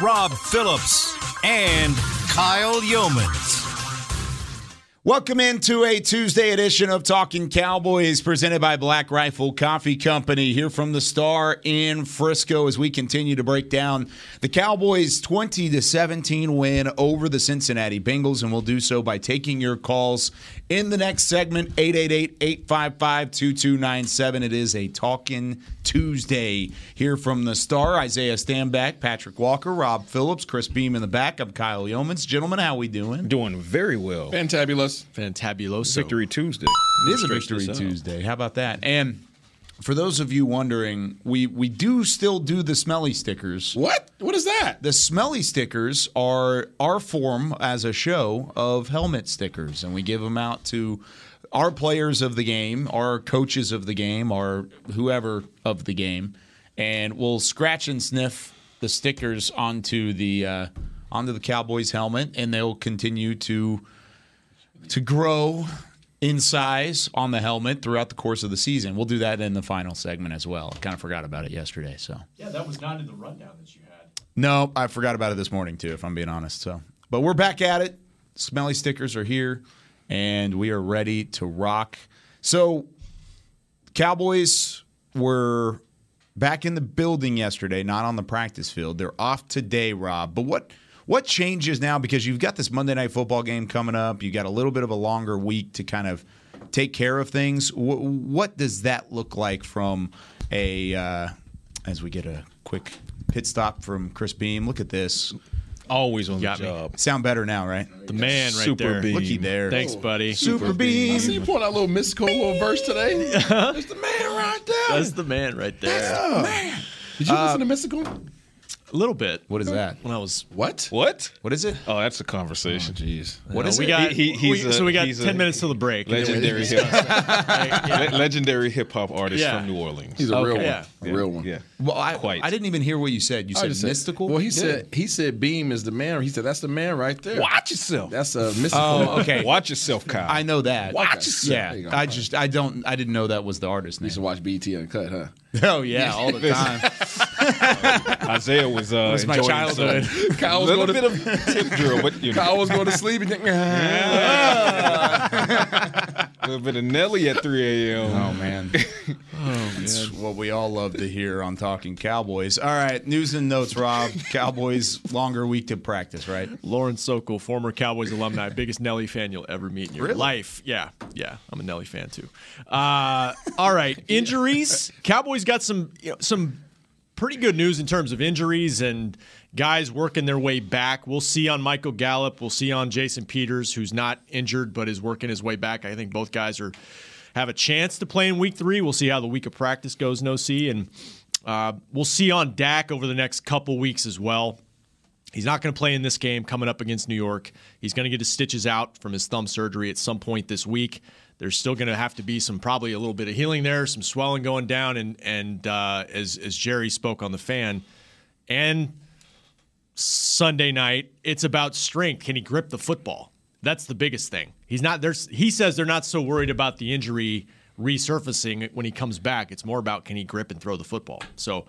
Rob Phillips, and Kyle Yeomans. Welcome into a Tuesday edition of Talking Cowboys presented by Black Rifle Coffee Company here from the Star in Frisco as we continue to break down the Cowboys 20 to 17 win over the Cincinnati Bengals and we'll do so by taking your calls in the next segment 888-855-2297 it is a Talking Tuesday here from the Star Isaiah Stanback, Patrick Walker, Rob Phillips, Chris Beam in the back. I'm Kyle Yeomans. Gentlemen, how we doing? Doing very well. Fantabulous. Fantabuloso. Victory Tuesday. It is a Victory. Tuesday. How about that? And for those of you wondering, we we do still do the smelly stickers. What? What is that? The smelly stickers are our form as a show of helmet stickers, and we give them out to our players of the game, our coaches of the game, or whoever of the game, and we'll scratch and sniff the stickers onto the uh, onto the Cowboys helmet, and they'll continue to to grow in size on the helmet throughout the course of the season. We'll do that in the final segment as well. I kind of forgot about it yesterday, so. Yeah, that was not in the rundown that you had. No, I forgot about it this morning too, if I'm being honest. So, but we're back at it. Smelly stickers are here, and we are ready to rock. So, Cowboys were back in the building yesterday, not on the practice field. They're off today, Rob. But what what changes now? Because you've got this Monday night football game coming up. You got a little bit of a longer week to kind of take care of things. What, what does that look like from a uh, as we get a quick pit stop from Chris Beam? Look at this. Always on the Got me. job. Sound better now, right? The man right Super there. beam. Looky there. Thanks, buddy. Super I Beam. see you pulling out a little Mystikal little verse today. That's the man right there. That's the man right there. That's the man. Did you listen to Mystikal? A little bit. What is hmm. that? When I was. What? What? What is it? Oh, that's a conversation. Oh, jeez. What is we it? got. He- he- he's we- a- so we got he's a ten minutes till the break. Legendary hip, le- legendary hip hop artist Yeah. from New Orleans. He's a real one. Yeah. A real one. Yeah. Well, I, Quite. I didn't even hear what you said. You I said just Mystikal. Well, he Yeah. said he said Beam is the man. He said that's the man right there. Watch yourself. That's a Mystikal. Oh, okay. Watch yourself, Kyle. I know that. Watch yourself. Yeah, you. I just I don't I didn't know that was the artist You used to watch BET Uncut, huh? Oh yeah, all the time. Isaiah was uh, was my enjoying childhood. some- Kyle A was little going bit to of tip drill, but you know, Kyle was going to sleep. And think, a little bit of Nelly at 3 a.m. Oh man, that's what we all love to hear on Talking Cowboys. All right, news and notes, Rob. Cowboys longer week to practice, right? Lawrence Sokol, former Cowboys alumni, biggest Nelly fan you'll ever meet in your Really? life. Yeah, yeah, I'm a Nelly fan too. Uh, all right, injuries. Cowboys got some you know, some pretty good news in terms of injuries and guys working their way back. We'll see on Michael Gallup. We'll see on Jason Peters, who's not injured but is working his way back. I think both guys are have a chance to play in Week Three. We'll see how the week of practice goes. No see and. Uh, we'll see on Dak over the next couple weeks as well. He's not going to play in this game coming up against New York. He's going to get his stitches out from his thumb surgery at some point this week. There's still going to have to be some probably a little bit of healing there, some swelling going down, and and uh, as as Jerry spoke on the fan, and Sunday night it's about strength. Can he grip the football? That's the biggest thing. He's not there's he says they're not so worried about the injury resurfacing when he comes back. It's more about can he grip and throw the football. So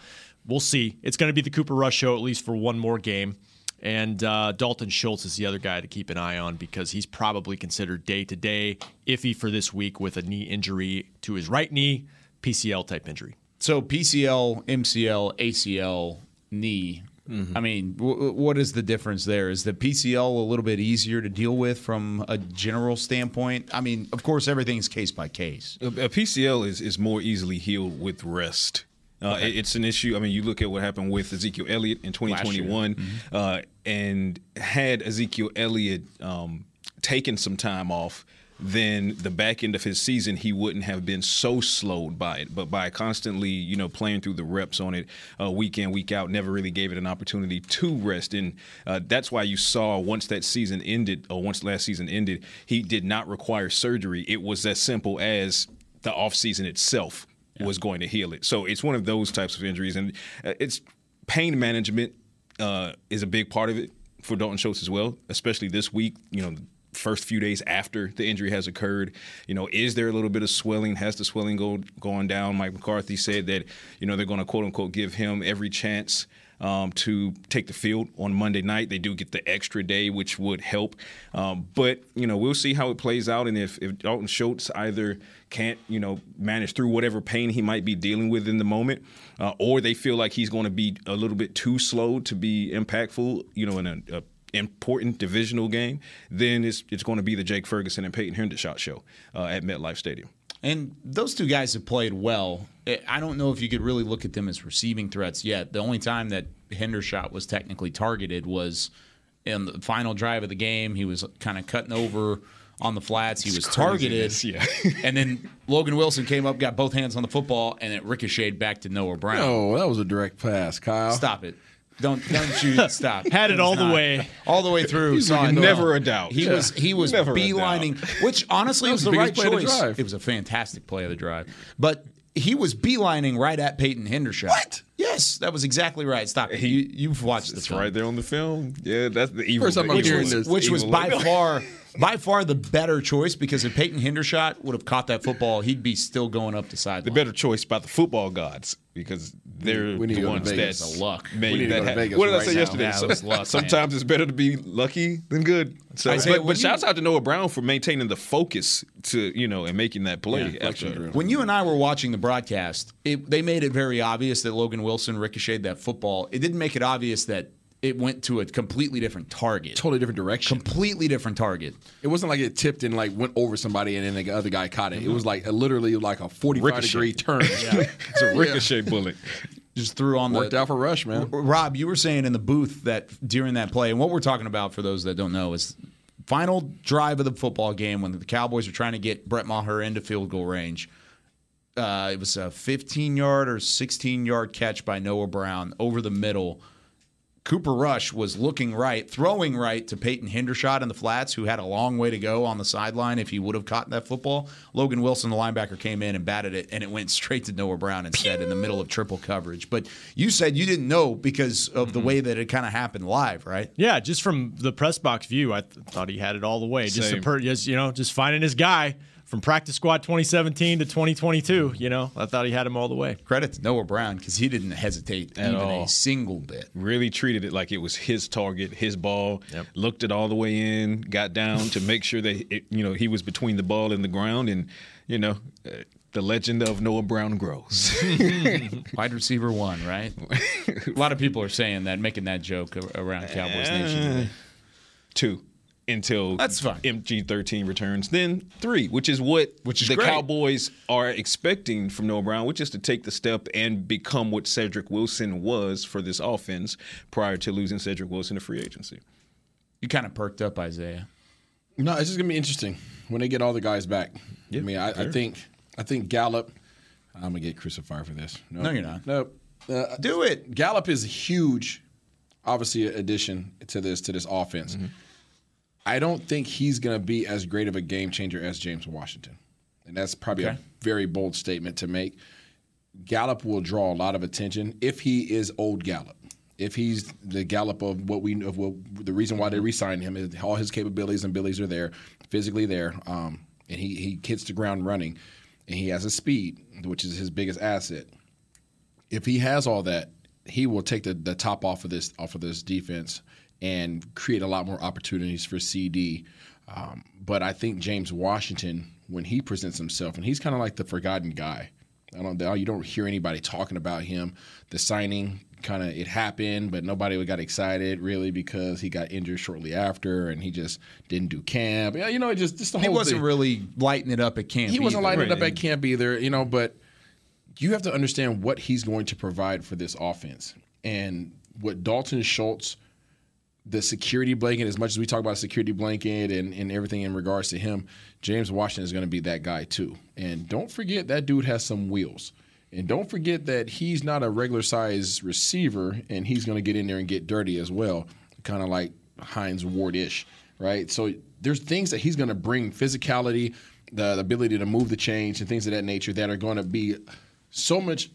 we'll see. It's going to be the Cooper Rush show at least for one more game. And uh, Dalton Schultz is the other guy to keep an eye on because he's probably considered day to day iffy for this week with a knee injury to his right knee, PCL type injury. So PCL, MCL, ACL, knee. I mean, w- what is the difference there? Is the PCL a little bit easier to deal with from a general standpoint? I mean, of course, everything's case by case. A, a PCL is, is more easily healed with rest. Uh, it- It's an issue. I mean, you look at what happened with Ezekiel Elliott in 2021, uh, and had Ezekiel Elliott um, taken some time off, then the back end of his season he wouldn't have been so slowed by it. But by constantly, you know, playing through the reps on it uh, week in week out, never really gave it an opportunity to rest. And uh, that's why you saw once that season ended, or once last season ended, he did not require surgery. It was as simple as the offseason itself was going to heal it. So it's one of those types of injuries, and uh, it's pain management uh, is a big part of it for Dalton Schultz as well, especially this week. You know, first few days after the injury has occurred. You know, is there a little bit of swelling? Has the swelling go gone down? Mike McCarthy said that you know they're going to quote unquote give him every chance. Um, to take the field on Monday night. They do get the extra day, which would help. Um, but you know, we'll see how it plays out, and if if Dalton Schultz either can't you know manage through whatever pain he might be dealing with in the moment, uh, or they feel like he's going to be a little bit too slow to be impactful, you know, in a, a important divisional game, then it's it's going to be the Jake Ferguson and Peyton Hendershot show uh, at MetLife Stadium. And those two guys have played well. Eh, I don't know if you could really look at them as receiving threats yet. The only time that Hendershot was technically targeted was in the final drive of the game. He was kind of cutting over on the flats. He was targeted. yeah. and then Logan Wilson came up, got both hands on the football, and it ricocheted back to Noah Brown. Oh, that was a direct pass, Kyle. Stop it. Don't don't you stop. Had it all the way. all the way through. Saw it. never a doubt. He was he was Never beelining, which honestly was was the the right biggest play of the choice. drive. It was a fantastic play of the drive, but he was beelining right at Peyton Hendershot. What? Yes, that was exactly right. Stop it. You, you've watched the It's film. right there on the film. Yeah, that's the evil. First time I'm which evil hearing was, this. which was by far by far the better choice because if Peyton Hendershot would have caught that football, he'd be still going up the sideline. the better choice by the football gods because they're We need to the go to ones Vegas. that a luck. made We need to that go to happen. Vegas What did I say now. yesterday? Yeah, it Some- was luck, man. sometimes it's better to be lucky than good. So, Isaiah, but, when but you- shouts out to Noah Brown for maintaining the focus to you know and making that play. after. When you and I were watching the broadcast, it, they made it very obvious that Logan Wilson ricocheted that football. It didn't make it obvious that it went to a completely different target. Totally different direction. Completely different target. It wasn't like it tipped and like went over somebody and then the other guy caught it. It was like a, literally like a 45 Ricochet. degree turn. It's a ricochet bullet. Just threw on Worked the. out for Rush, man. Rob, you were saying in the booth that during that play, and what we're talking about for those that don't know is final drive of the football game when the Cowboys are trying to get Brett Maher into field goal range. Uh, it was a 15 yard or 16 yard catch by Noah Brown over the middle. Cooper Rush was looking right, throwing right to Peyton Hendershot in the flats, who had a long way to go on the sideline if he would have caught that football. Logan Wilson, the linebacker, came in and batted it, and it went straight to Noah Brown instead in the middle of triple coverage. But you said you didn't know because of the mm-hmm. way that it kind of happened live, right? Yeah, just from the press box view, I th- thought he had it all the way. Just, a per- just you know, just finding his guy from practice squad 2017 to 2022. You know, I thought he had him all the way. Credit to Noah Brown because he didn't hesitate At even all. a single bit. Really treated it like it was his target, his ball. Yep. Looked it all the way in, got down to make sure that it, you know he was between the ball and the ground, and you know uh, the legend of Noah Brown grows. Wide receiver one, right? a lot of people are saying that, making that joke around Cowboys Nation. today. Two until That's fine. MG13 returns, then three, which is what Which is the great. Cowboys are expecting from Noah Brown, which is to take the step and become what Cedric Wilson was for this offense prior to losing Cedric Wilson to free agency. You kind of perked up, Isaiah. No, it's just gonna be interesting when they get all the guys back. I mean, I, I think I think Gallup. I'm gonna get crucified for this. No, you're not. Nope. Uh, Do it. Gallup is a huge, obviously, addition to this to this offense. Mm-hmm. I don't think he's going to be as great of a game changer as James Washington, and that's probably Okay. a very bold statement to make. Gallup will draw a lot of attention if he is old Gallup. If he's the Gallup of what we of what the reason why they re-signed him is all his capabilities and abilities are there, physically there, um, and he he hits the ground running, and he has a speed, which is his biggest asset if he has all that, he will take the, the top off of this off of this defense and create a lot more opportunities for CeeDee. Um, but I think James Washington, when he presents himself, and he's kind of like the forgotten guy. I don't you don't hear anybody talking about him. The signing kind of it happened, but nobody got excited really because he got injured shortly after, and he just didn't do camp. Yeah, You know, it just just the whole. He wasn't thing really lighting it up at camp. he wasn't either. lighting it up at camp either, you know, but you have to understand what he's going to provide for this offense. And what Dalton Schultz the security blanket, as much as we talk about security blanket and, and everything in regards to him, James Washington is going to be that guy too. And don't forget that dude has some wheels. And don't forget that he's not a regular size receiver and he's going to get in there and get dirty as well, kind of like Hines Ward ish, right? So there's things that he's going to bring physicality, the, the ability to move the chains, and things of that nature that are going to be so much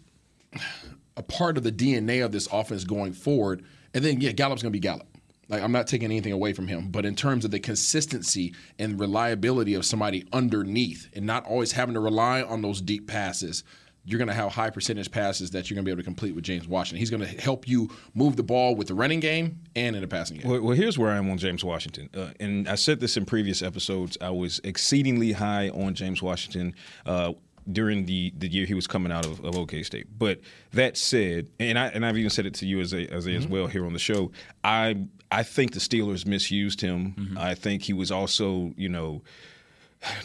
a part of the DNA of this offense going forward. And then, yeah, Gallup's going to be Gallup. Like I'm not taking anything away from him, but in terms of the consistency and reliability of somebody underneath, and not always having to rely on those deep passes, you're going to have high percentage passes that you're going to be able to complete with James Washington. He's going to help you move the ball with the running game and in the passing game. Well, well here's where I am on James Washington, uh, and I said this in previous episodes. I was exceedingly high on James Washington. Uh, during the, the year he was coming out of, of OK State. But that said, and I and I've even said it to you as a, as, a, mm-hmm. as well here on the show. I I think the Steelers misused him. Mm-hmm. I think he was also you know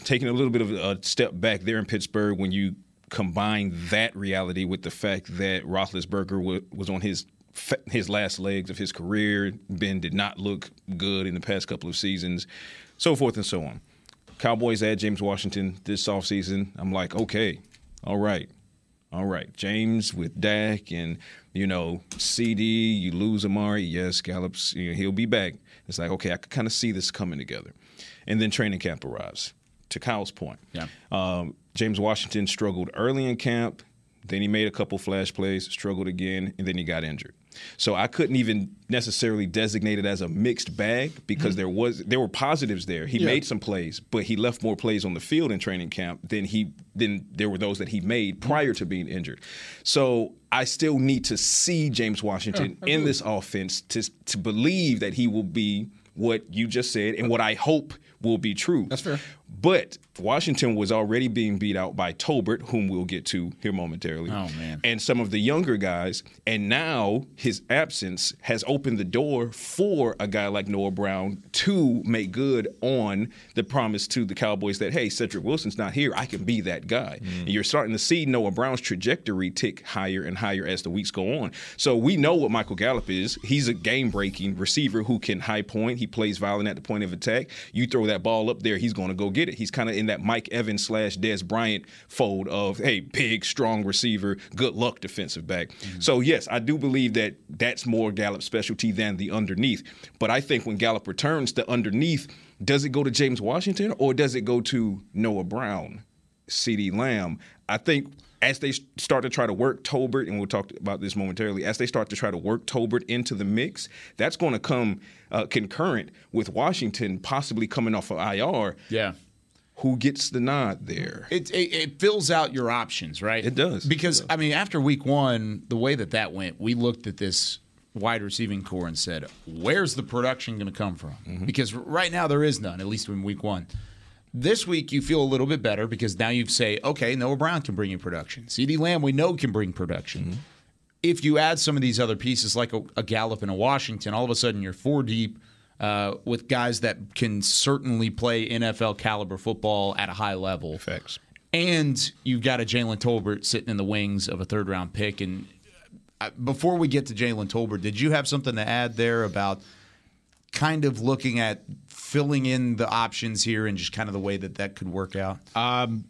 taking a little bit of a step back there in Pittsburgh when you combine that reality with the fact that Roethlisberger was on his his last legs of his career. Ben did not look good in the past couple of seasons, so forth and so on. Cowboys add James Washington this offseason. I'm like, okay, all right, all right. James with Dak and, you know, CeeDee, you lose Amari. Yes, Gallup's, you know, he'll be back. It's like, okay, I can kind of see this coming together. And then training camp arrives. To Kyle's point, yeah. Um, James Washington struggled early in camp. Then he made a couple flash plays, struggled again, and then he got injured. So I couldn't even necessarily designate it as a mixed bag because mm-hmm. there was there were positives there. He yeah. made some plays, but he left more plays on the field in training camp than he than there were those that he made prior to being injured. So I still need to see James Washington yeah, in this offense to to believe that he will be what you just said and what I hope will be true. That's fair. But Washington was already being beat out by Tolbert, whom we'll get to here momentarily. Oh man! And some of the younger guys, and now his absence has opened the door for a guy like Noah Brown to make good on the promise to the Cowboys that hey, Cedric Wilson's not here, I can be that guy. Mm. And you're starting to see Noah Brown's trajectory tick higher and higher as the weeks go on. So we know what Michael Gallup is. He's a game-breaking receiver who can high point. He plays violent at the point of attack. You throw that ball up there, he's going to go get it. He's kind of in that Mike Evans slash Dez Bryant fold of hey, big, strong receiver, good luck defensive back. Mm-hmm. So yes, I do believe that that's more Gallup's specialty than the underneath. But I think when Gallup returns, the underneath does it go to James Washington or does it go to Noah Brown, CeeDee Lamb? I think as they start to try to work Tolbert, and we'll talk about this momentarily, as they start to try to work Tolbert into the mix, that's going to come uh, concurrent with Washington possibly coming off of IR. Yeah who gets the nod there. It, it, it, fills out your options, right? It does. Because, it does. I mean, after week one, the way that that went, we looked at this wide receiving core and said, where's the production going to come from? Mm-hmm. Because right now there is none, at least in week one. This week you feel a little bit better because now you say, okay, Noah Brown can bring you production. CeeDee Lamb, we know can bring production. Mm-hmm. If you add some of these other pieces like a, a Gallup and a Washington, all of a sudden you're four deep – uh, with guys that can certainly play NFL caliber football at a high level. Facts. And you've got a Jalen Tolbert sitting in the wings of a third round pick. And uh, before we get to Jalen Tolbert, did you have something to add there about kind of looking at filling in the options here and just kind of the way that that could work out? Um,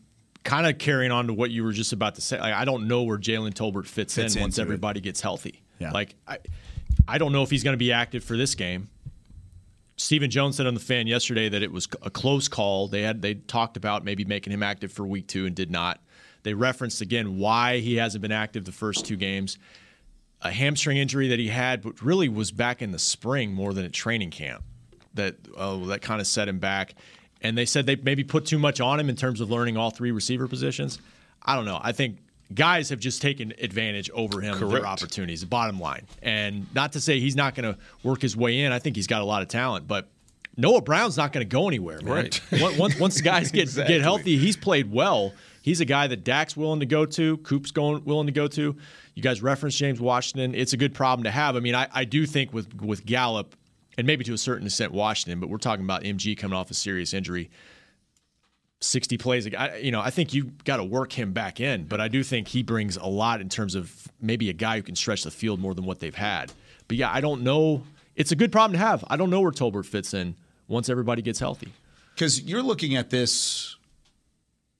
kind of carrying on to what you were just about to say. Like, I don't know where Jalen Tolbert fits, fits in once everybody it. gets healthy. Yeah. Like I, I don't know if he's going to be active for this game. Stephen Jones said on the fan yesterday that it was a close call. They had they talked about maybe making him active for week two and did not. They referenced again why he hasn't been active the first two games. A hamstring injury that he had, but really was back in the spring more than at training camp. That oh, that kind of set him back. And they said they maybe put too much on him in terms of learning all three receiver positions. I don't know. I think guys have just taken advantage over him Correct. of their opportunities. Bottom line, and not to say he's not going to work his way in. I think he's got a lot of talent, but Noah Brown's not going to go anywhere. Man. Right. once once guys get exactly. get healthy, he's played well. He's a guy that Dak's willing to go to, Coop's going willing to go to. You guys referenced James Washington. It's a good problem to have. I mean, I, I do think with with Gallup and maybe to a certain extent Washington, but we're talking about MG coming off a serious injury. 60 plays. I, you know, I think you got to work him back in, but I do think he brings a lot in terms of maybe a guy who can stretch the field more than what they've had. But yeah, I don't know it's a good problem to have. I don't know where Tolbert fits in once everybody gets healthy. Because you're looking at this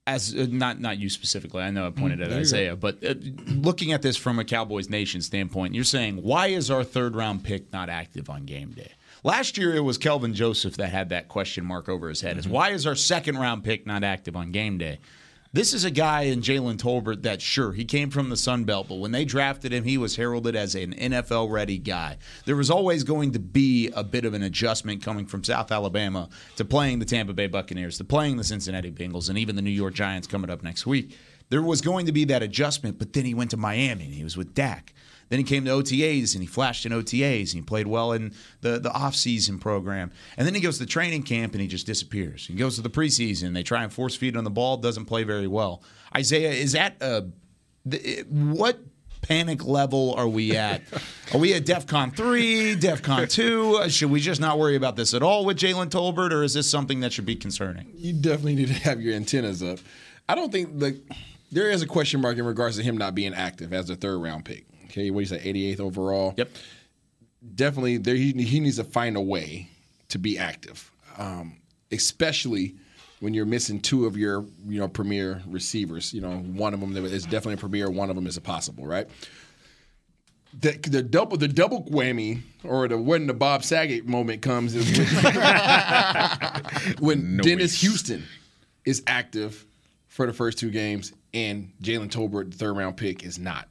as uh, not not you specifically. I know I pointed at Isaiah, but uh, looking at this from a Cowboys Nation standpoint, you're saying why is our third round pick not active on game day? Last year it was Kelvin Joseph that had that question mark over his head. Is mm-hmm. why is our second round pick not active on game day? This is a guy in Jalen Tolbert that, sure, he came from the Sun Belt, but when they drafted him, he was heralded as an NFL ready guy. There was always going to be a bit of an adjustment coming from South Alabama to playing the Tampa Bay Buccaneers, to playing the Cincinnati Bengals, and even the New York Giants coming up next week. There was going to be that adjustment, but then he went to Miami and he was with Dak. Then he came to OTAs and he flashed in OTAs and he played well in the, the offseason program. And then he goes to training camp and he just disappears. He goes to the preseason. They try and force feed on the ball, doesn't play very well. Isaiah, is that a, what panic level are we at? Are we at DEFCON 3, DEFCON 2? Uh, Should we just not worry about this at all with Jalen Tolbert, or is this something that should be concerning? you definitely need to have your antennas up. I don't think the there is a question mark in regards to him not being active as a third round pick. Okay, what do you say, 88th overall? Yep. Definitely, there he, he needs to find a way to be active, um, especially when you're missing two of your you know premier receivers. You know, one of them is definitely a premier, one of them is a possible, right? The, the double the double whammy or the when the Bob Saget moment comes is when, when Dennis Houston is active for the first two games and Jalen Tolbert, the third round pick, is not.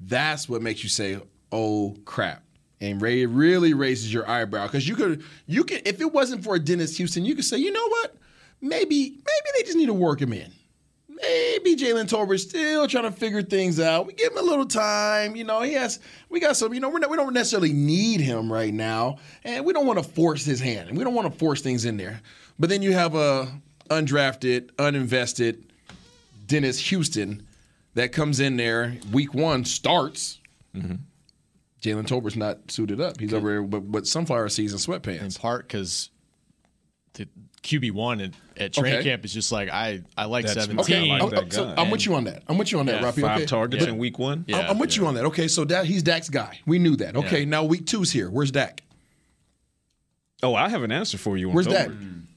That's what makes you say, "Oh crap!" And Ray really raises your eyebrow because you could you could if it wasn't for Dennis Houston, you could say, you know what? Maybe maybe they just need to work him in. Maybe Jalen Tolbert's still trying to figure things out. We give him a little time. You know, he has. We got some. You know, not, we don't necessarily need him right now, and we don't want to force his hand, and we don't want to force things in there. But then you have a undrafted, uninvested Dennis Houston that comes in there week one starts. Mm-hmm. Jalen Tolbert's not suited up. He's over there with, with sunflower seeds and In part because the QB one at, at training Okay. camp is just like I I like That's- seventeen. okay, I like I'm, so. I'm with you on that. I'm with you on that, Yeah, Rafi. Five okay. targets Yeah. in week one. Yeah. I'm- I'm with you on that. Okay, so that he's Dak's guy. We knew that. Okay, Yeah. now week two's here. Where's Dak? Oh, I have an answer for you. On Where's Dak?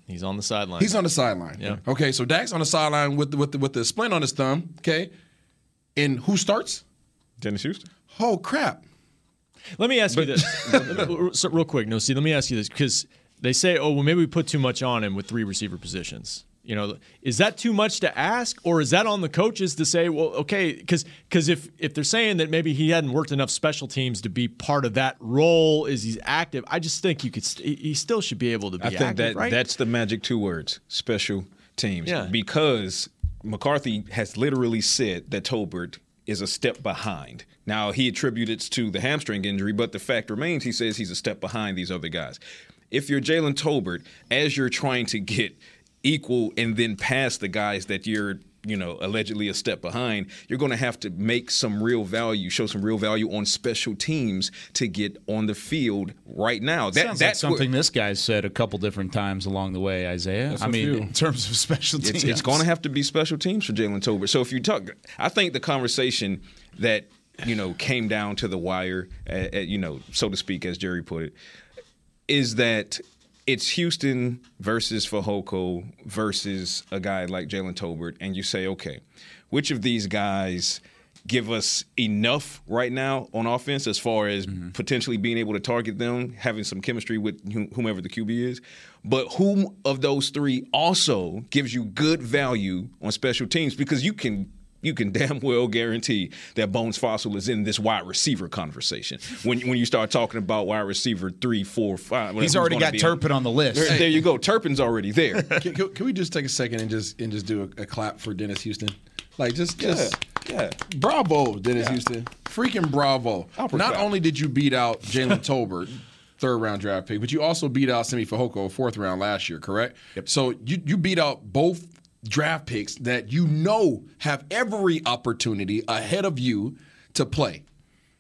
He's on the sideline. He's on the sideline. Yeah. Okay, so Dak's on the sideline with with the, with the splint on his thumb. Okay, and who starts? Dennis Houston. Oh crap! Let me ask you this, so real quick. No, see, let me ask you this because they say, oh, well, maybe we put too much on him with three receiver positions. You know, is that too much to ask, or is that on the coaches to say, well, okay, because because if if they're saying that maybe he hadn't worked enough special teams to be part of that role, is he's active? I just think you could, st- he still should be able to be I think active, that right? that's the magic two words: special teams. Yeah. Because McCarthy has literally said that Tolbert is a step behind. Now he attributes it to the hamstring injury, but the fact remains he says he's a step behind these other guys. If you're Jalen Tolbert, as you're trying to get equal and then pass the guys that you're you know allegedly a step behind you're going to have to make some real value show some real value on special teams to get on the field right now that, Sounds like that's where- something this guy said a couple different times along the way, Isaiah. I mean, few. in terms of special teams, It's, it's going to have to be special teams for Jalen Tolbert. So if you talk, I think the conversation that you know came down to the wire, uh, uh, you know, so to speak, as Jerry put it, is that it's Houston versus Fehoko versus a guy like Jalen Tolbert, and you say, okay, which of these guys give us enough right now on offense as far as mm-hmm. potentially being able to target them, having some chemistry with whomever the QB is, but whom of those three also gives you good value on special teams? Because you can you can damn well guarantee that Bones Fassel is in this wide receiver conversation. When when you start talking about wide receiver three, four, five, He's already got be Turpin on the list. There, there you go. Turpin's already there. Can, can, can we just take a second and just and just do a, a clap for Dennis Houston? Like just just yeah. bravo, Dennis Houston. Freaking bravo. Uppercut. Not only did you beat out Jalen Tolbert, third round draft pick, but you also beat out Simi Fehoko, fourth round last year, correct? Yep. So you you beat out both draft picks that you know have every opportunity ahead of you to play.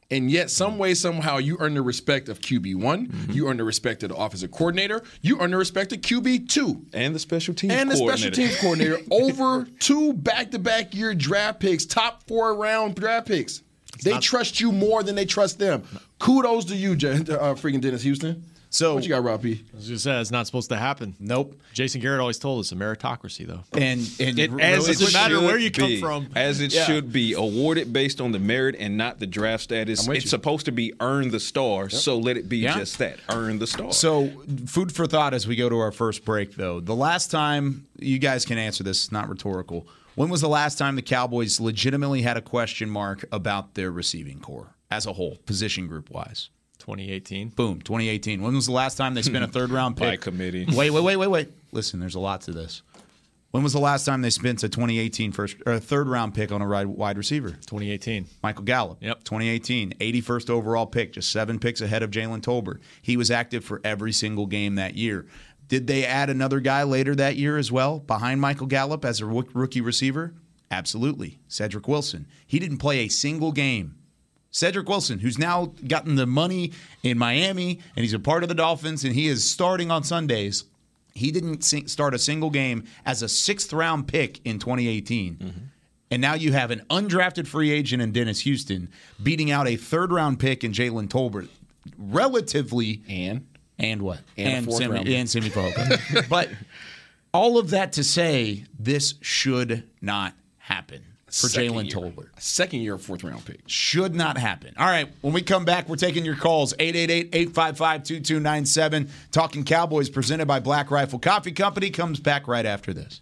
And yet, some way, somehow, you earn the respect of QB one. Mm-hmm. You earn the respect of the offensive coordinator. You earn the respect of QB two And the special teams and the special coordinator. teams coordinator over two back-to-back year draft picks, top four round draft picks. They trust you more than they trust them. Kudos to you, J- uh, freaking Dennis Houston. So- what you got, Rob P? As you said, it's not supposed to happen. Nope. Jason Garrett always told us a meritocracy, though. And and It, really- as it doesn't matter where you come be. from. As it Yeah. should be awarded based on the merit and not the draft status. It's you. supposed to be earn the star, so let it be Yeah. just that earn the star. So, food for thought as we go to our first break, though. The last time, you guys can answer this, it's not rhetorical. When was the last time the Cowboys legitimately had a question mark about their receiving core as a whole, position group wise? 2018. Boom, 2018. When was the last time they spent a third round pick? By committee. Wait, wait, wait, wait, wait. Listen, there's a lot to this. When was the last time they spent a 2018 first or a third round pick on a ri- wide receiver? 2018. Michael Gallup. Yep. 2018, 81st overall pick, just seven picks ahead of Jalen Tolbert. He was active for every single game that year. Did they add another guy later that year as well, behind Michael Gallup as a rookie receiver? Absolutely. Cedric Wilson. He didn't play a single game. Cedric Wilson, who's now gotten the money in Miami and he's a part of the Dolphins and he is starting on Sundays. He didn't start a single game as a sixth round pick in 2018. Mm-hmm. And now you have an undrafted free agent in Dennis Houston beating out a third round pick in Jalen Tolbert relatively. And And what? And a fourth Simi, round and Simi Fehoko. but all of that to say, this should not happen for Jalen. Tolbert second year fourth round pick. should not happen. All right, when we come back, we're taking your calls 888-855-2297. Talking Cowboys presented by Black Rifle Coffee Company comes back right after this.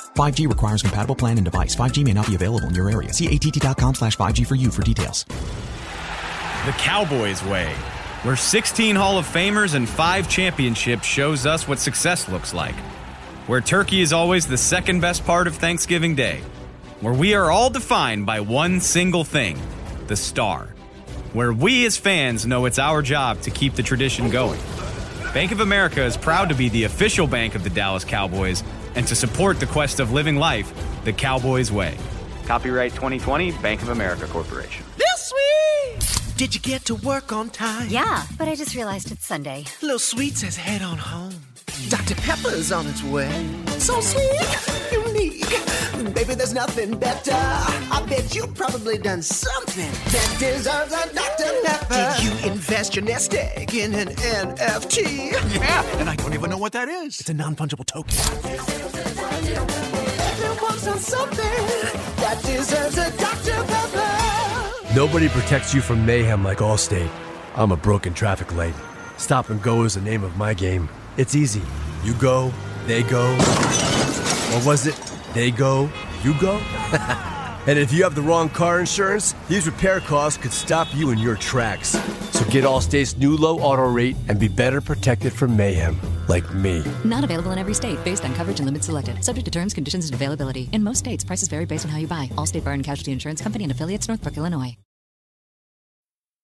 5G requires compatible plan and device. 5G may not be available in your area. See att.com slash 5G for you for details. The Cowboys way, where 16 Hall of Famers and 5 championships shows us what success looks like. Where turkey is always the second best part of Thanksgiving Day. Where we are all defined by one single thing the star. Where we as fans know it's our job to keep the tradition going. Bank of America is proud to be the official bank of the Dallas Cowboys and to support the quest of living life the Cowboys way. Copyright 2020, Bank of America Corporation. This week! Did you get to work on time? Yeah, but I just realized it's Sunday. Little Sweet says head on home. Dr. Pepper's on its way. So sweet, unique. Baby, there's nothing better. I bet you've probably done something that deserves a Dr. Pepper. Did you invest your nest egg in an NFT? Yeah, and I don't even know what that is. It's a non fungible token. Everyone's on something that deserves a Dr. Pepper. Nobody protects you from mayhem like Allstate. I'm a broken traffic light. Stop and go is the name of my game. It's easy. You go, they go. What was it they go, you go? and if you have the wrong car insurance, these repair costs could stop you in your tracks. So get Allstate's new low auto rate and be better protected from mayhem, like me. Not available in every state based on coverage and limits selected. Subject to terms, conditions, and availability. In most states, prices vary based on how you buy. Allstate Fire and Casualty Insurance Company and affiliates, Northbrook, Illinois.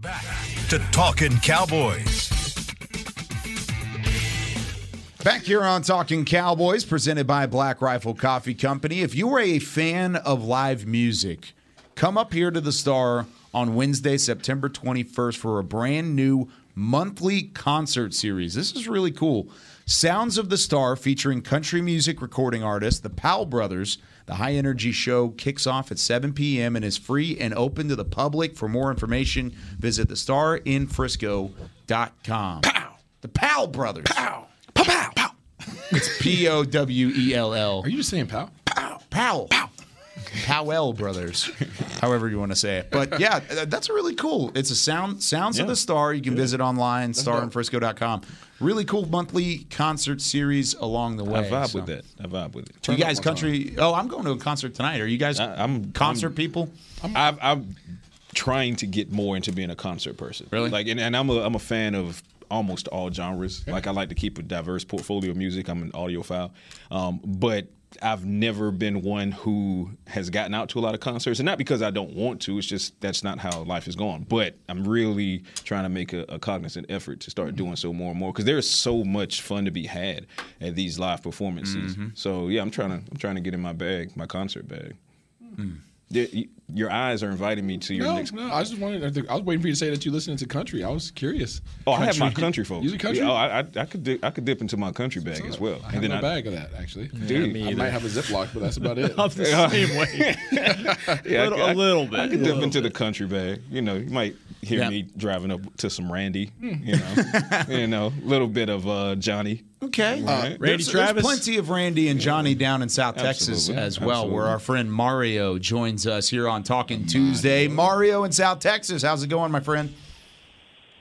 Back to Talking Cowboys. Back here on Talking Cowboys, presented by Black Rifle Coffee Company. If you are a fan of live music, come up here to the Star on Wednesday, September 21st for a brand new monthly concert series. This is really cool. Sounds of the Star featuring country music recording artists, the Powell Brothers. The high energy show kicks off at 7 p.m. and is free and open to the public. For more information, visit thestarinfrisco.com. Pow! The Powell Brothers. Pow! Pow! Pow! Pow! It's P O W E L L. Are you just saying pow? Pow! Powell. Pow! Powell brothers, however you want to say it. But yeah, that's really cool. It's a sound Sounds of the Star. You can visit online, starinfrisco.com. Really cool monthly concert series along the way. I vibe so. with that. I vibe with it. You guys, country. Oh, I'm going to a concert tonight. Are you guys I, am concert I'm, people? I'm, I'm trying to get more into being a concert person. Really? Like, and, and I'm a I'm a fan of almost all genres. Like, I like to keep a diverse portfolio of music. I'm an audiophile, um, but I've never been one who has gotten out to a lot of concerts, and not because I don't want to. It's just that's not how life is going. But I'm really trying to make a, a cognizant effort to start doing so more and more because there's so much fun to be had at these live performances. Mhm. So yeah, I'm trying to I'm trying to get in my bag, my concert bag. Hmm. Yeah, y- Your eyes are inviting me to your No, next. no. I just wanted. I was waiting for you to say that you listening to country. I was curious. Oh, I have my country folks. You the country? Yeah, oh, I, I, I could dip, I could dip into my country bag as well. I have no bag of that actually. Dude, I might have a Ziploc, but that's about it. I'm the same way. Yeah, Little- I, a little bit. I could dip little into the country bag. You know, you might hear Yeah. me driving up to some Randy. Hmm. You know, you know, a little bit of uh, Johnny. Okay. Right. There's- there's plenty of Randy and Johnny down in South Texas as well, Absolutely. where our friend Mario joins us here on Talking Tuesday. Mario in South Texas. How's it going, my friend?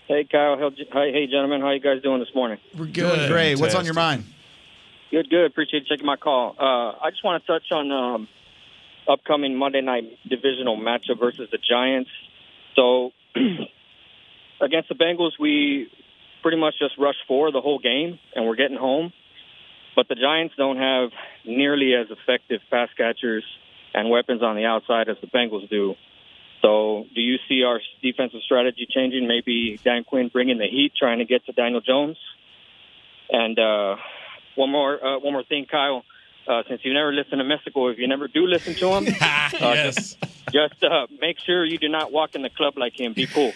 Hey, Kyle. How, hi, hey, gentlemen. How you guys doing this morning? We're Doing great. What's on your mind? Good, good. Appreciate you taking my call. Uh, I just want to touch on um, upcoming Monday night divisional matchup versus the Giants. So against the Bengals, we pretty much just rushed for the whole game, and we're getting home. But the Giants don't have nearly as effective pass catchers and weapons on the outside as the Bengals do. So, do you see our defensive strategy changing? Maybe Dan Quinn bringing the heat, trying to get to Daniel Jones. And uh, one more, uh, one more thing, Kyle. Uh, since you never listen to Mystikal, if you never do listen to him, uh, just, just uh, make sure you do not walk in the club like him. Be cool.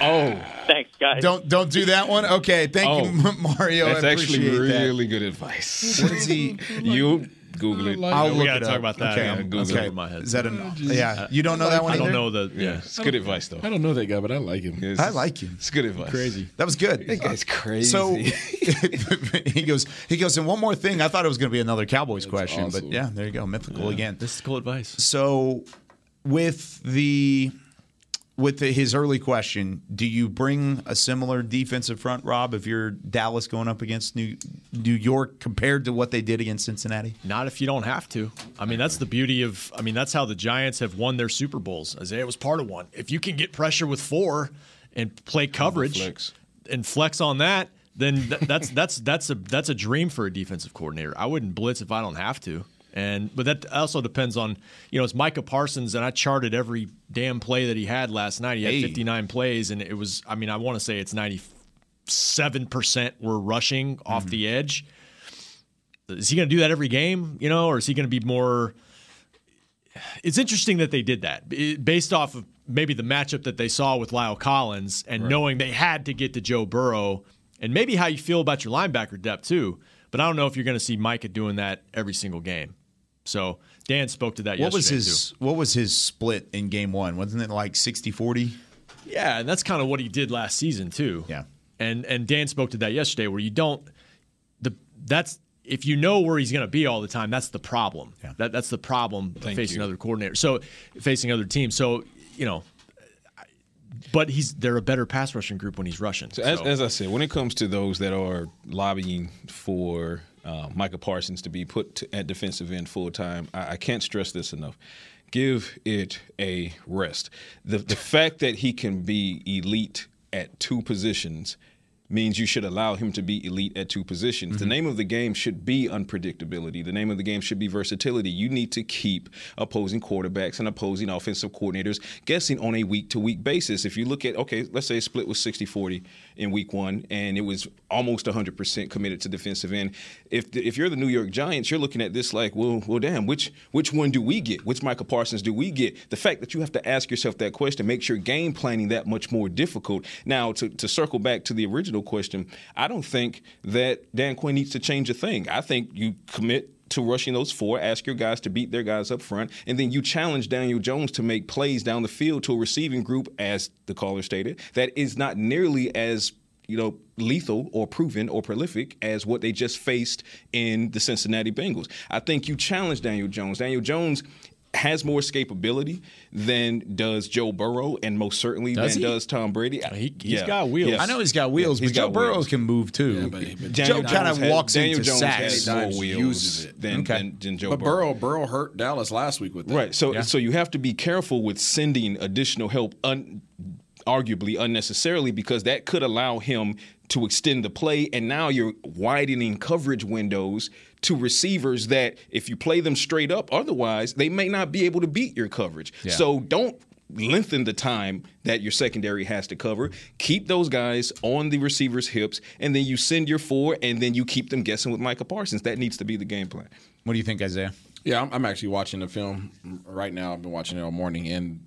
Oh, thanks, guys. Don't don't do that one. Okay, thank you, Mario. That's I actually appreciate that. really good advice. What is he? you Google it. I'll we look gotta it talk up. about that. Okay, Yeah, I'm- Google okay. over my head. Is that a yeah? You don't know that one I don't either? know the yeah. It's good advice though. I don't know that guy, but I like him. It's, I like him. It's good advice. Crazy. That was good. That guy's crazy. So he goes, he goes, and one more thing. I thought it was going to be another Cowboys question, awesome. but yeah, there you go, mythical again. Mystical advice. So with the with the, his early question, do you bring a similar defensive front, Rob, if you're Dallas going up against New New York compared to what they did against Cincinnati? Not if you don't have to. I mean, that's the beauty of. I mean, that's how the Giants have won their Super Bowls. Isaiah was part of one. If you can get pressure with four and play coverage flex. and flex on that, then th- that's that's that's a that's a dream for a defensive coordinator. I wouldn't blitz if I don't have to. And but that also depends on you know it's Micah Parsons and I charted every damn play that he had last night. He had Hey. 59 plays and it was I mean I want to say it's 97 percent were rushing off mm-hmm. the edge. Is he going to do that every game? You know, or is he going to be more? It's interesting that they did that based off of maybe the matchup that they saw with La'el Collins and knowing they had to get to Joe Burrow and maybe how you feel about your linebacker depth too. But I don't know if you're going to see Micah doing that every single game. So Dan spoke to that What was his too. what was his split in game one? Wasn't it like 60-40? Yeah, and that's kind of what he did last season too. Yeah. And and Dan spoke to that yesterday where you don't the that's if you know where he's going to be all the time, that's the problem. Yeah. That that's the problem Thank facing you. other coordinators. So facing other teams. So, you know, but he's they're a better pass rushing group when he's rushing. So as, as I said, when it comes to those that are lobbying for uh, Micah Parsons to be put to, at defensive end full time, I, I can't stress this enough. Give it a rest. The the fact that he can be elite at two positions means you should allow him to be elite at two positions. The mm-hmm. name of the game should be unpredictability. The name of the game should be versatility. You need to keep opposing quarterbacks and opposing offensive coordinators guessing on a week to week basis. If you look at, okay, let's say a split was 60 40 in week one and it was almost 100% committed to defensive end. If, the, if you're the New York Giants, you're looking at this like, well, well, damn, which, which one do we get? Which Micah Parsons do we get? The fact that you have to ask yourself that question makes your game planning that much more difficult. Now, to, to circle back to the original question, I don't think that Dan Quinn needs to change a thing. I think you commit to rushing those four, ask your guys to beat their guys up front, and then you challenge Daniel Jones to make plays down the field to a receiving group, as the caller stated, that is not nearly as you know, lethal or proven or prolific as what they just faced in the Cincinnati Bengals. I think you challenge Daniel Jones. Daniel Jones has more escapability than does Joe Burrow, and most certainly Does than he? does Tom Brady. He, Yeah. has got wheels. Yes. I know he's got wheels, Yeah, he's but Joe Burrow can move too. but- but Joe kind of walks has, Daniel into Jones sacks. has more wheels uses it. than, Okay. than, than Joe But Burrow. Burrow, Burrow hurt Dallas last week with that. Right. So Yeah. so you have to be careful with sending additional help un, arguably unnecessarily because that could allow him to extend the play and now you're widening coverage windows to receivers that if you play them straight up otherwise they may not be able to beat your coverage. Yeah. So don't lengthen the time that your secondary has to cover. Keep those guys on the receiver's hips and then you send your four and then you keep them guessing with Micah Parsons. That needs to be the game plan. What do you think, Isaiah? Yeah, I'm, I'm actually watching the film right now. I've been watching it all morning, and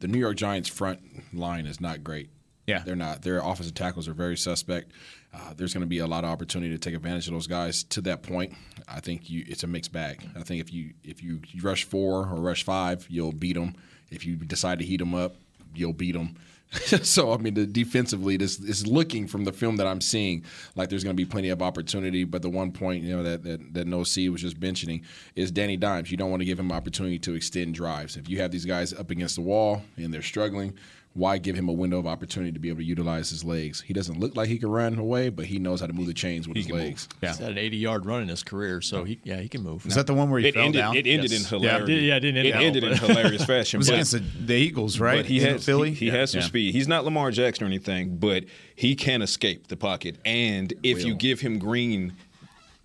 the New York Giants front line is not great. Yeah. they're not. Their offensive tackles are very suspect. Uh, there's going to be a lot of opportunity to take advantage of those guys. To that point, I think you it's a mixed bag. I think if you if you rush four or rush five, you'll beat them. If you decide to heat them up, you'll beat them. so I mean, the defensively, this is looking from the film that I'm seeing like there's going to be plenty of opportunity. But the one point you know that that, that No C was just mentioning is Danny Dimes. You don't want to give him opportunity to extend drives. If you have these guys up against the wall and they're struggling, why give him a window of opportunity to be able to utilize his legs? He doesn't look like he can run away, but he knows how to move the chains with his legs. Yeah, He's had an 80 yard run in his career, so he yeah he can move. Is that the one where he it fell ended, down? It ended Yes. in Yeah, hilarity. it did- yeah, it didn't end It well, ended in hilarious fashion. It was but- against the, the Eagles, right? But he In has Philly. He, he has some Yeah. speed. He's not Lamar Jackson or anything, but he can escape the pocket. And if you give him green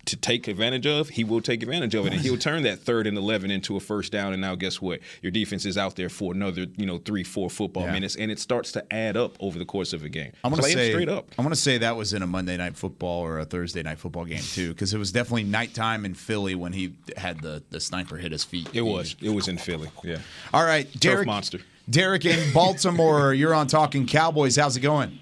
to take advantage of, he will take advantage of it, and he'll turn that third and eleven into a first down. And now, guess what? Your defense is out there for another, you know, three, four football Yeah. minutes, and it starts to add up over the course of a game. I'm gonna Play say straight up. I'm gonna say that was in a Monday night football or a Thursday night football game too, because it was definitely nighttime in Philly when he had the, the sniper hit his feet. It was. It was in Philly. Yeah. All right, Derek. monster. Derek in Baltimore. you're on Talking Cowboys. How's it going?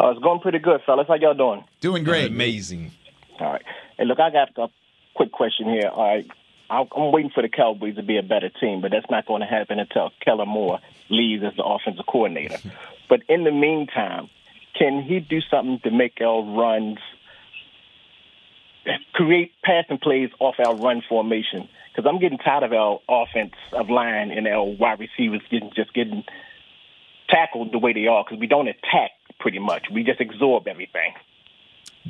Uh, it's going pretty good, fellas. How y'all doing? Doing great. Amazing. All right. Hey, look, I got a quick question here. All right. I'm waiting for the Cowboys to be a better team, but that's not going to happen until Kellen Moore leaves as the offensive coordinator. but in the meantime, can he do something to make our runs, create passing plays off our run formation? Because I'm getting tired of our offensive line and our wide receivers getting just getting tackled the way they are because we don't attack pretty much. We just absorb everything.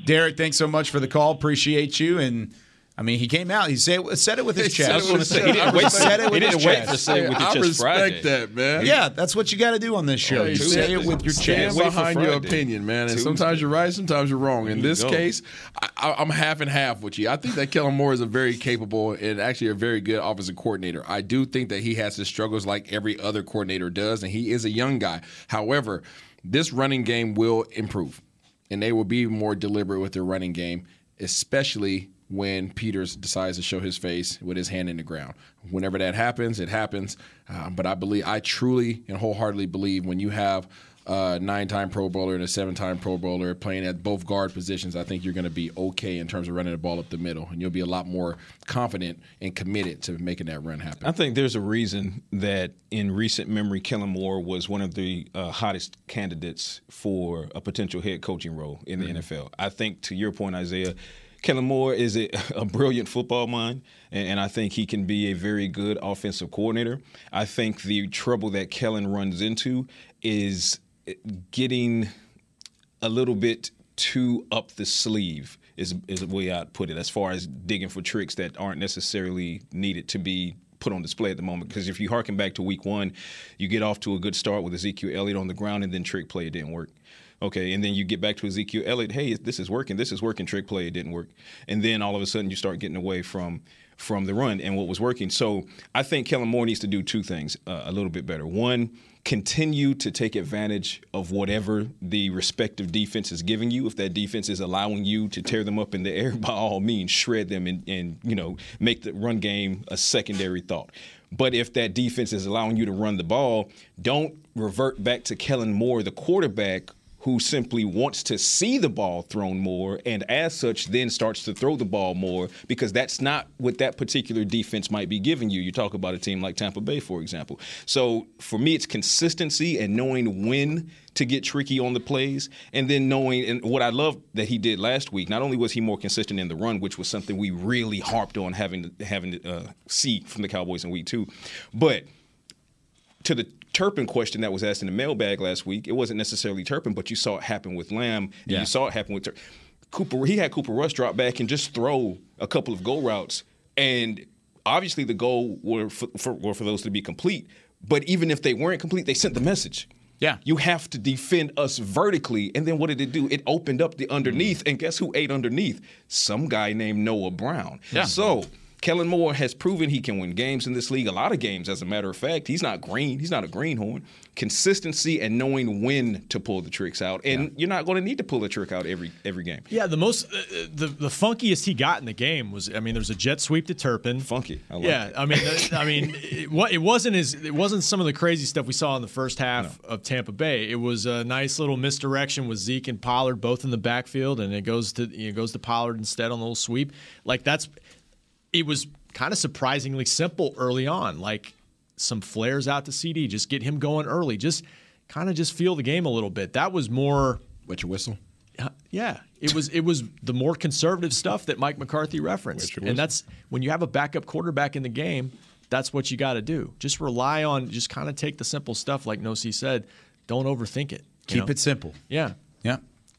Derek, thanks so much for the call. Appreciate you. And I mean, he came out. He said, said it with his chest. it with his chest. He didn't He wait- said it with he his didn't wait chest. to say it with your I chest respect Friday. that, man. Yeah, that's what you got to do on this show. Hey, You say it with your stand chest. Wait for behind your opinion, man. And Tuesday. sometimes you're right, sometimes you're wrong. In you this go. case, I, I, I'm half and half with you. I think that Kellen Moore is a very capable and actually a very good offensive coordinator. I do think that he has his struggles like every other coordinator does, and he is a young guy. However, this running game will improve, and they will be more deliberate with their running game, especially when Peters decides to show his face with his hand in the ground. Whenever that happens, it happens. Um, but I believe, I truly and wholeheartedly believe when you have a nine-time Pro Bowler and a seven-time Pro Bowler playing at both guard positions, I think you're going to be okay in terms of running the ball up the middle, and you'll be a lot more confident and committed to making that run happen. I think there's a reason that in recent memory, Kellen Moore was one of the uh, hottest candidates for a potential head coaching role in the NFL. I think, to your point, Isaiah, Kellen Moore is a, a brilliant football mind, and, and I think he can be a very good offensive coordinator. I think the trouble that Kellen runs into is getting a little bit too up the sleeve is is the way I'd put it as far as digging for tricks that aren't necessarily needed to be put on display at the moment. Because if you harken back to week one, you get off to a good start with Ezekiel Elliott on the ground and then trick play didn't work. Okay, and then you get back to Ezekiel Elliott. Hey, this is working. This is working. Trick play it didn't work, and then all of a sudden you start getting away from from the run and what was working. So I think Kellen Moore needs to do two things uh, a little bit better. One, continue to take advantage of whatever the respective defense is giving you. If that defense is allowing you to tear them up in the air, by all means, shred them and, and you know make the run game a secondary thought. But if that defense is allowing you to run the ball, don't revert back to Kellen Moore, the quarterback who simply wants to see the ball thrown more and as such then starts to throw the ball more because that's not what that particular defense might be giving you. You talk about a team like Tampa Bay, for example. So for me, it's consistency and knowing when to get tricky on the plays, and then knowing and what I love that he did last week. Not only was he more consistent in the run, which was something we really harped on having having to uh, see from the Cowboys in week two, but to the Turpin question that was asked in the mailbag last week, it wasn't necessarily Turpin, but you saw it happen with Lamb, and Yeah. you saw it happen with Tur- Cooper. He had Cooper Rush drop back and just throw a couple of goal routes, and obviously the goal were for, for, were for those to be complete. But even if they weren't complete, they sent the message. Yeah. You have to defend us vertically. And then what did it do? It opened up the underneath. And guess who ate underneath? Some guy named Noah Brown. Yeah. So Kellen Moore has proven he can win games in this league, a lot of games, as a matter of fact. He's not green. He's not a greenhorn. Consistency and knowing when to pull the tricks out. And you're not going to need to pull the trick out every every game. Yeah, the most uh, the the funkiest he got in the game was I mean there was a jet sweep to Turpin. Funky. I like yeah, it. I mean uh, I mean it, it wasn't as it wasn't some of the crazy stuff we saw in the first half of Tampa Bay. It was a nice little misdirection with Zeke and Pollard both in the backfield, and it goes to it goes to Pollard instead on the little sweep. Like that's it was kind of surprisingly simple early on. Like some flares out to CeeDee, just get him going early. Just kind of just feel the game a little bit. That was more Wet your whistle. yeah, it was it was the more conservative stuff that Mike McCarthy referenced, and that's when you have a backup quarterback in the game. That's what you got to do. Just rely on, just kind of take the simple stuff, like Nosi said. Don't overthink it. Keep know? it simple. Yeah. Yeah.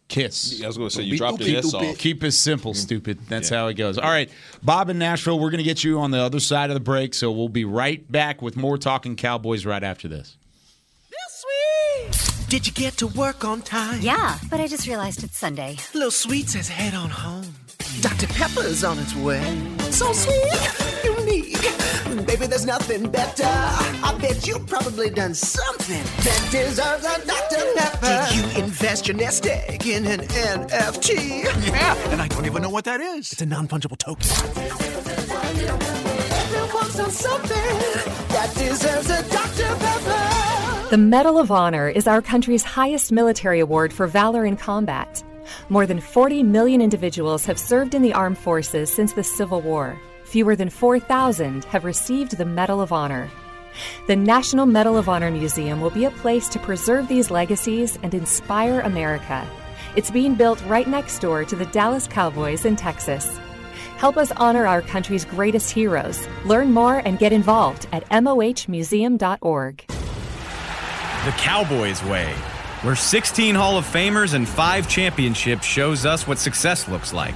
Kiss. I was going to say, you dropped the S off. Keep it simple, mm-hmm. stupid. That's how it goes. All right, Bob in Nashville, we're going to get you on the other side of the break, so we'll be right back with more Talking Cowboys right after this. Lil Sweet! Did you get to work on time? Yeah, but I just realized it's Sunday. Little Sweet says head on home. Dr. Pepper's on its way. So sweet, unique. Baby, there's nothing better. I bet you probably done something that deserves a Dr. Pepper. Did you invest your nest egg in an NFT? Yeah, and I don't even know what that is. It's a non fungible token. Everyone's done something that deserves a Dr. Pepper. The Medal of Honor is our country's highest military award for valor in combat. More than 40 million individuals have served in the armed forces since the Civil War. Fewer than 4,000 have received the Medal of Honor. The National Medal of Honor Museum will be a place to preserve these legacies and inspire America. It's being built right next door to the Dallas Cowboys in Texas. Help us honor our country's greatest heroes. Learn more and get involved at mohmuseum.org. The Cowboys way, where 16 Hall of Famers and 5 championships shows us what success looks like.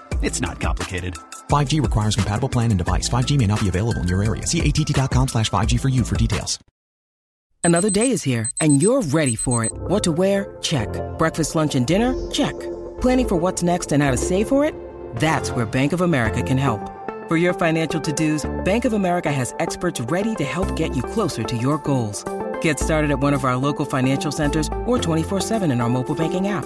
It's not complicated. 5G requires compatible plan and device. 5G may not be available in your area. See att.com slash 5G for you for details. Another day is here, and you're ready for it. What to wear? Check. Breakfast, lunch, and dinner? Check. Planning for what's next and how to save for it? That's where Bank of America can help. For your financial to-dos, Bank of America has experts ready to help get you closer to your goals. Get started at one of our local financial centers or 24-7 in our mobile banking app.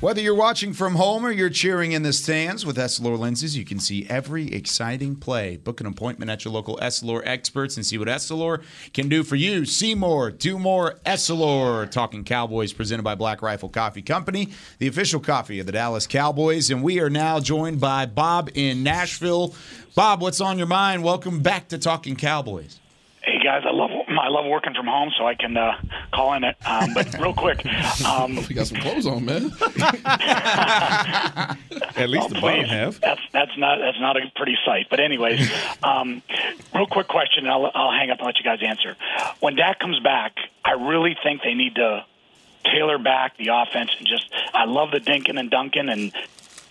Whether you're watching from home or you're cheering in the stands with Essilor lenses, you can see every exciting play. Book an appointment at your local Essilor experts and see what Essilor can do for you. See more, do more, Essilor. Talking Cowboys presented by Black Rifle Coffee Company, the official coffee of the Dallas Cowboys. And we are now joined by Bob in Nashville. Bob, what's on your mind? Welcome back to Talking Cowboys. Hey guys, I love I love working from home, so I can uh, call in it. Um, but real quick, um, you got some clothes on, man. At least the bottom half. that's that's not that's not a pretty sight. But anyways, um, real quick question, and I'll, I'll hang up and let you guys answer. When Dak comes back, I really think they need to tailor back the offense and just. I love the Dinkin and dunking and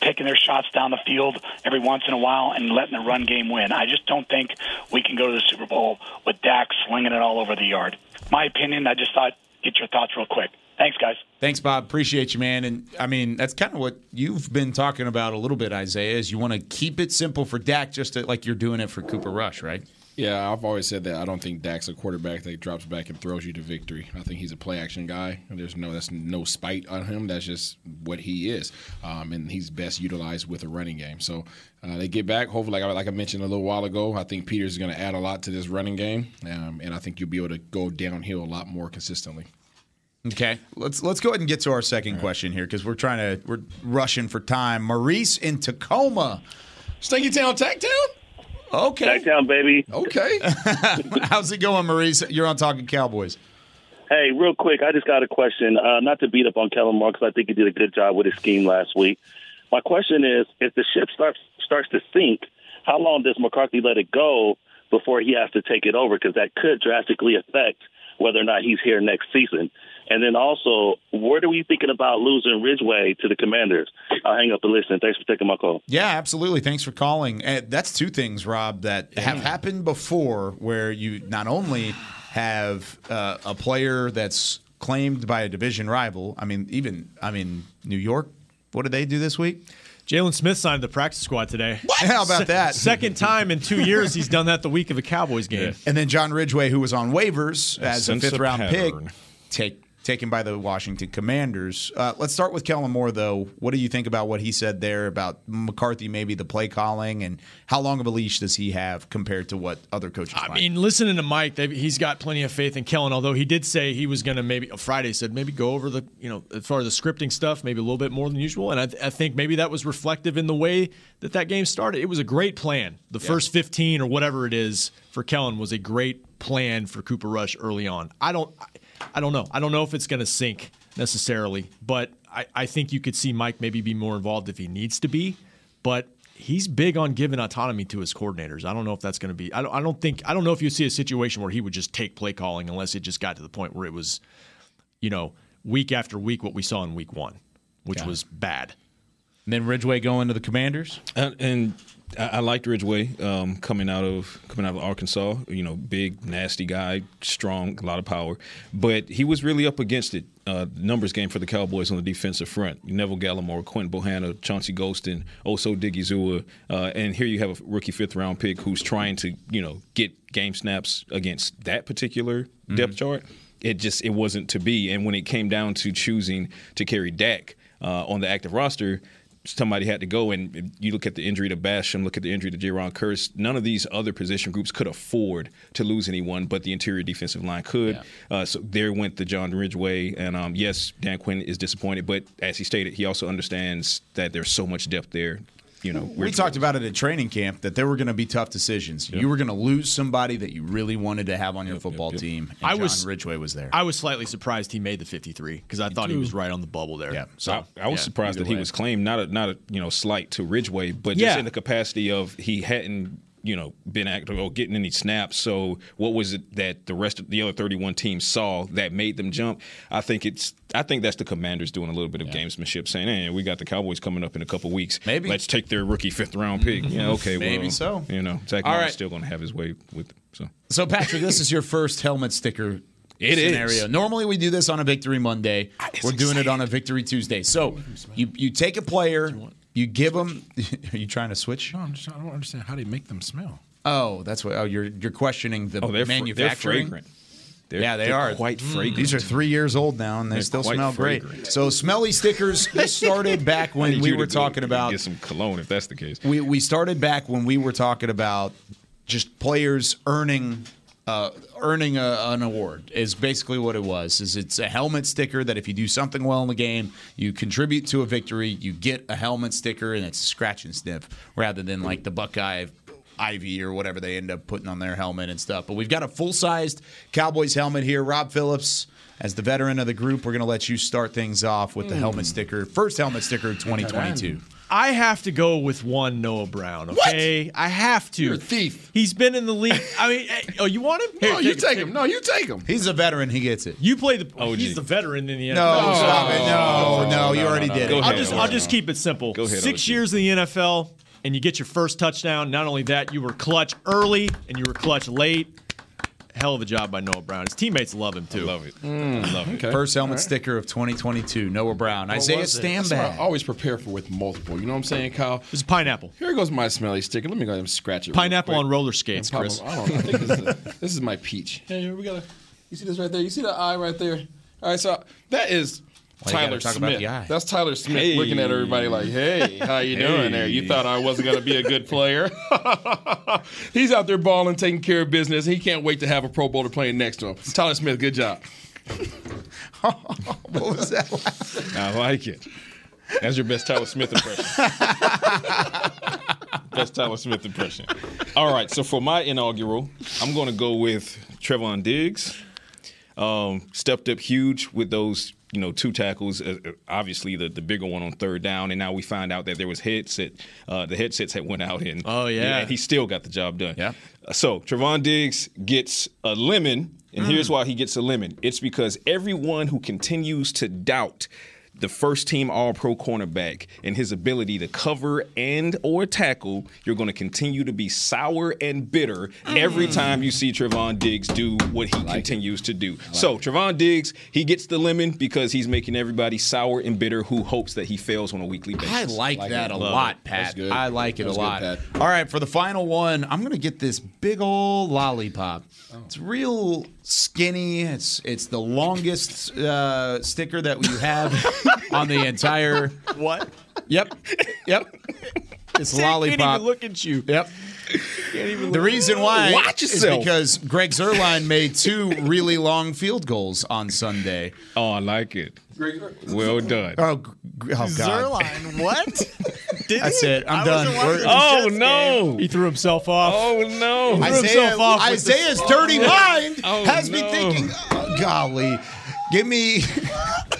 taking their shots down the field every once in a while and letting the run game win. I just don't think we can go to the Super Bowl with Dak slinging it all over the yard. My opinion. I just thought get your thoughts real quick. Thanks, guys. Thanks, Bob. Appreciate you, man. And I mean, that's kind of what you've been talking about a little bit, Isaiah. Is you want to keep it simple for Dak, just to, like you're doing it for Cooper Rush, right? Yeah, I've always said that. I don't think Dak's a quarterback that drops back and throws you to victory. I think he's a play action guy. There's no that's no spite on him. That's just what he is, um, and he's best utilized with a running game. So uh, they get back. Hopefully, like, I- like I mentioned a little while ago, I think Peters is going to add a lot to this running game, um, and I think you'll be able to go downhill a lot more consistently. Okay, let's let's go ahead and get to our second question here because we're trying to we're rushing for time. Maurice in Tacoma, Stinky Town, Tech Town. Okay, Town, baby. Okay. How's it going, Maurice? You're on Talking Cowboys. Hey, real quick, I just got a question. Uh, not to beat up on Kellen Moore because I think he did a good job with his scheme last week. My question is, if the ship starts starts to sink, how long does McCarthy let it go before he has to take it over? Because that could drastically affect whether or not he's here next season. And then also, what are we thinking about losing Ridgeway to the Commanders? I'll hang up and listen. Thanks for taking my call. Yeah, absolutely. Thanks for calling. Uh, that's two things, Rob, that have happened before where you not only have uh, a player that's claimed by a division rival. I mean, even I mean, New York. What did they do this week? Jaylon Smith signed the practice squad today. What? How about that? Second time in two years he's done that the week of a Cowboys game. And then John Ridgeway, who was on waivers A as a fifth round pattern. pick, take, taken by the Washington Commanders. Uh, let's start with Kellen Moore, though. What do you think about what he said there about McCarthy, maybe the play calling, and how long of a leash does he have compared to what other coaches? I mean, listening to Mike, he's got plenty of faith in Kellen. Although he did say he was going to maybe Friday said maybe go over the you know as far as the scripting stuff, maybe a little bit more than usual. And I, I think maybe that was reflective in the way that that game started. It was a great plan. The first fifteen or whatever it is for Kellen was a great plan for Cooper Rush early on. I don't, I, I don't know. I don't know if it's going to sink necessarily, but I, I think you could see Mike maybe be more involved if he needs to be. But he's big on giving autonomy to his coordinators. I don't know if that's going to be. I don't. I don't think. I don't know if you see a situation where he would just take play calling unless it just got to the point where it was, you know, week after week what we saw in week one, which Got it. was bad. And then Ridgeway going to the Commanders. Uh, and I, I liked Ridgeway um, coming out of coming out of Arkansas. You know, big, nasty guy, strong, a lot of power. But he was really up against it. Uh, numbers game for the Cowboys on the defensive front. Neville Gallimore, Quinton Bohanna, Chauncey Golston, Osa Odighizuwa, uh, and here you have a rookie fifth round pick who's trying to you know get game snaps against that particular depth chart. It just it wasn't to be. And when it came down to choosing to carry Dak uh, on the active roster, somebody had to go. And you look at the injury to Basham, look at the injury to Jayron Kearse. None of these other position groups could afford to lose anyone, but the interior defensive line could. Uh, so there went the John Ridgeway. And um, yes, Dan Quinn is disappointed, but as he stated, he also understands that there's so much depth there. You know, We talked about it at training camp that there were going to be tough decisions. You were going to lose somebody that you really wanted to have on your football team. And I John was- Ridgeway was there. I was slightly surprised he made the 53 because I thought he was right on the bubble there. Yeah. So I, I was yeah, surprised either that he was claimed not a not a you know slight to Ridgeway, but just Yeah. in the capacity of he hadn't you know been active or getting any snaps. So what was it that the rest of the other 31 teams saw that made them jump? I think it's I think that's the Commanders doing a little bit of gamesmanship, saying, "Hey, we got the Cowboys coming up in a couple weeks. Maybe let's take their rookie fifth round pick." yeah, okay, Maybe well, so. You know, Zach All Martin's right. still going to have his way with so. So, Patrick, this is your first helmet sticker It is. scenario. Normally, we do this on a Victory Monday. We're doing it on a Victory Tuesday. So, you you take a player, you give them. Are you trying to switch? No, I'm just, I don't understand how they make them smell. Oh, that's what. Oh, you're you're questioning the Oh, they're fr- they're fragrant. They're- yeah, they they're are quite Mm. fragrant. These are three years old now, and they They're still smell fragrant. great. So, smelly stickers. Started back when we were to go talking about get some cologne if that's the case. we we started back when we were talking about just players earning uh, earning a, an award is basically what it was. Is it's a helmet sticker that if you do something well in the game, you contribute to a victory, you get a helmet sticker, and it's a scratch and sniff rather than like the Buckeye ivy or whatever they end up putting on their helmet and stuff. But we've got a full sized Cowboys helmet here. Rob Phillips, as the veteran of the group, we're going to let you start things off with the Mm. helmet sticker, first helmet sticker of 2022. I have to go with one Noah Brown. Okay, I have to. You're a thief. He's been in the league. I mean, oh, you want him? No, you take him. No, you take him. He's a veteran. He gets it. You play the. Oh, He's the veteran in the NFL. No, stop it. No, no, you already did it. I'll just, I'll just keep it simple. Go ahead, Six OG. years in the NFL, and you get your first touchdown. Not only that, you were clutch early and you were clutch late. Hell of a job by Noah Brown. His teammates love him too. love it. Mm. love it. First helmet sticker of 2022, Noah Brown. What Isaiah was it? That's what I always prepare for with multiple. You know what I'm saying, Kyle? This is pineapple. Here goes my smelly sticker. Let me go ahead and scratch it. Pineapple on roller skates, pop Chris. I don't. I think this is, this is my peach. Hey, here we got. You see this right there? You see the eye right there? All right, so that is. Why you Tyler talk about Smith. the? That's Tyler Smith Hey. looking at everybody like, "Hey, how you doing there? You thought I wasn't going to be a good player? He's out there balling, taking care of business. He can't wait to have a Pro Bowler playing next to him. Tyler Smith, good job. what was that? I like it. That's your best Tyler Smith impression. best Tyler Smith impression. All right, so for my inaugural, I'm going to go with Trevon Diggs. Um, stepped up huge with those, you know, two tackles. Uh, uh, obviously, the, the bigger one on third down, and now we find out that there was headset. Uh, the headsets had went out, and Oh, yeah. and he still got the job done. Yeah. So Trevon Diggs gets a lemon, and here's why he gets a lemon. It's because everyone who continues to doubt the first team all pro cornerback and his ability to cover and or tackle, you're going to continue to be sour and bitter every time you see Trevon Diggs do what he continues to do. So Trevon Diggs, he gets the lemon because he's making everybody sour and bitter who hopes that he fails on a weekly basis. I like, Like that it. a Love lot, Pat. good. I like it a was good, lot. Pat. All right, for the final one, I'm gonna get this big old lollipop. It's real skinny. It's it's the longest uh, sticker that we have on the entire. What? Yep, yep. It's See, I can't lollipop. even look at you. Yep. Can't even The look- reason why Watch is yourself. because Greg Zuerlein made two really long field goals on Sunday. Oh, I like it. Well done. Oh, g- g- oh God! Zerline, what? Did That's he? it. I'm I done. We're- Oh, no. game. He threw himself off. Oh no! He threw Isaiah, himself off with the- Isaiah's dirty oh, mind Oh, has me thinking, oh, golly, give me,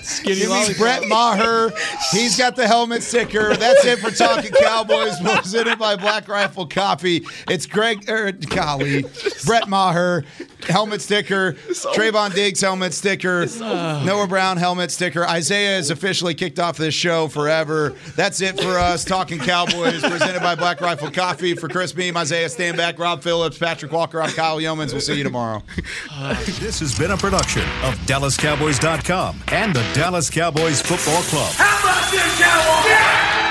Skinny give me. Brett Maher. He's got the helmet sticker. That's it for Talking Cowboys, presented by Black Rifle Coffee. It's Greg, er, golly, Brett Maher, helmet sticker, Trevon Diggs helmet sticker, Noah Brown helmet sticker. Isaiah is officially kicked off this show forever. That's it for us. Talking Cowboys, presented by Black Rifle Coffee. For Chris Beam, Isaiah Stanback, Rob Phillips, Patrick Walker, I'm Kyle Youmans. We'll see you tomorrow. This has been a production of DallasCowboys.com and the Dallas Cowboys Football Club. How about this, Cowboys?